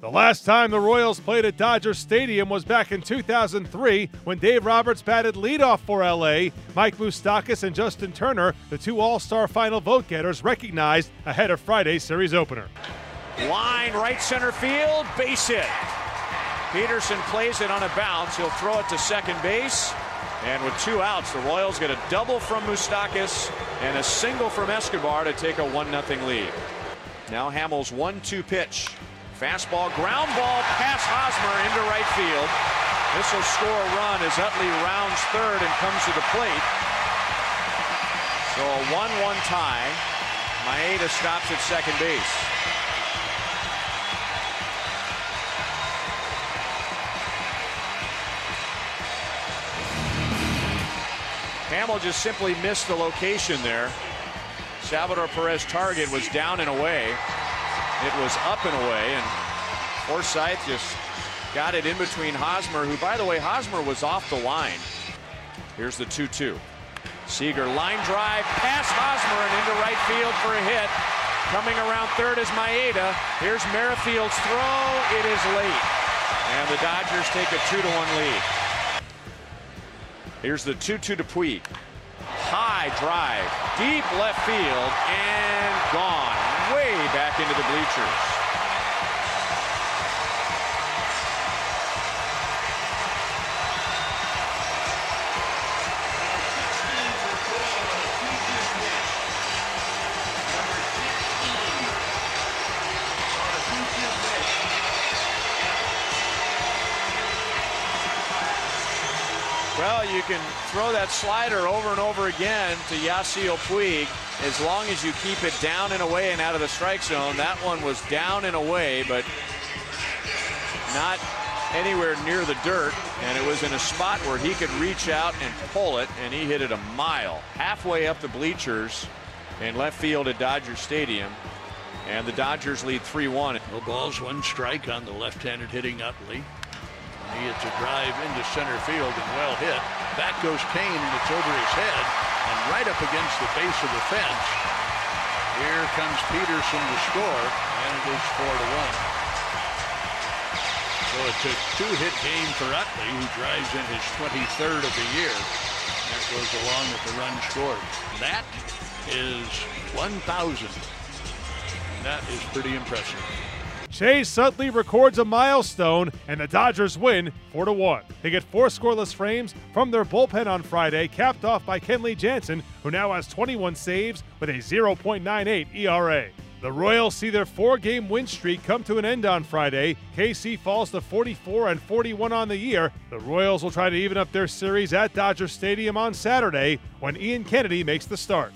The last time the Royals played at Dodger Stadium was back in 2003 when Dave Roberts batted leadoff for LA. Mike Moustakas and Justin Turner, the two All Star final vote getters, recognized ahead of Friday's series opener. Line right center field, base hit. Pederson plays it on a bounce. He'll throw it to second base. And with two outs, the Royals get a double from Moustakas and a single from Escobar to take a 1 0 lead. Now Hammel's 1 2 pitch. Fastball, ground ball past Hosmer into right field. This will score a run as Utley rounds third and comes to the plate. So a 1-1 tie. Maeda stops at second base. Hammel just simply missed the location there. Salvador Perez target was down and away. It was up and away, and Forsythe just got it in between Hosmer, who, by the way, Hosmer was off the line. Here's the 2 2. Seager line drive past Hosmer and into right field for a hit. Coming around third is Maeda. Here's Merrifield's throw. It is late. And the Dodgers take a 2 to 1 lead. Here's the 2 2 to Puig. High drive, deep left field, and gone way back into the bleachers. Well, you can throw that slider over and over again to Yasiel Puig as long as you keep it down and away and out of the strike zone. That one was down and away, but not anywhere near the dirt. And it was in a spot where he could reach out and pull it, and he hit it a mile, halfway up the bleachers in left field at Dodger Stadium. And the Dodgers lead 3 1. No balls, one strike on the left handed hitting Utley. He hits a drive into center field and well hit. Back goes Cain and it's over his head and right up against the base of the fence. Here comes Pederson to score and it is four to one. So it's a two-hit game for Utley who drives in his 23rd of the year. That goes along with the run scored. That is 1,000. That is pretty impressive. Chase Utley records a milestone, and the Dodgers win 4 1. They get four scoreless frames from their bullpen on Friday, capped off by Kenley Jansen, who now has 21 saves with a 0.98 ERA. The Royals see their four-game win streak come to an end on Friday. KC falls to 44 and 41 on the year. The Royals will try to even up their series at Dodger Stadium on Saturday when Ian Kennedy makes the start.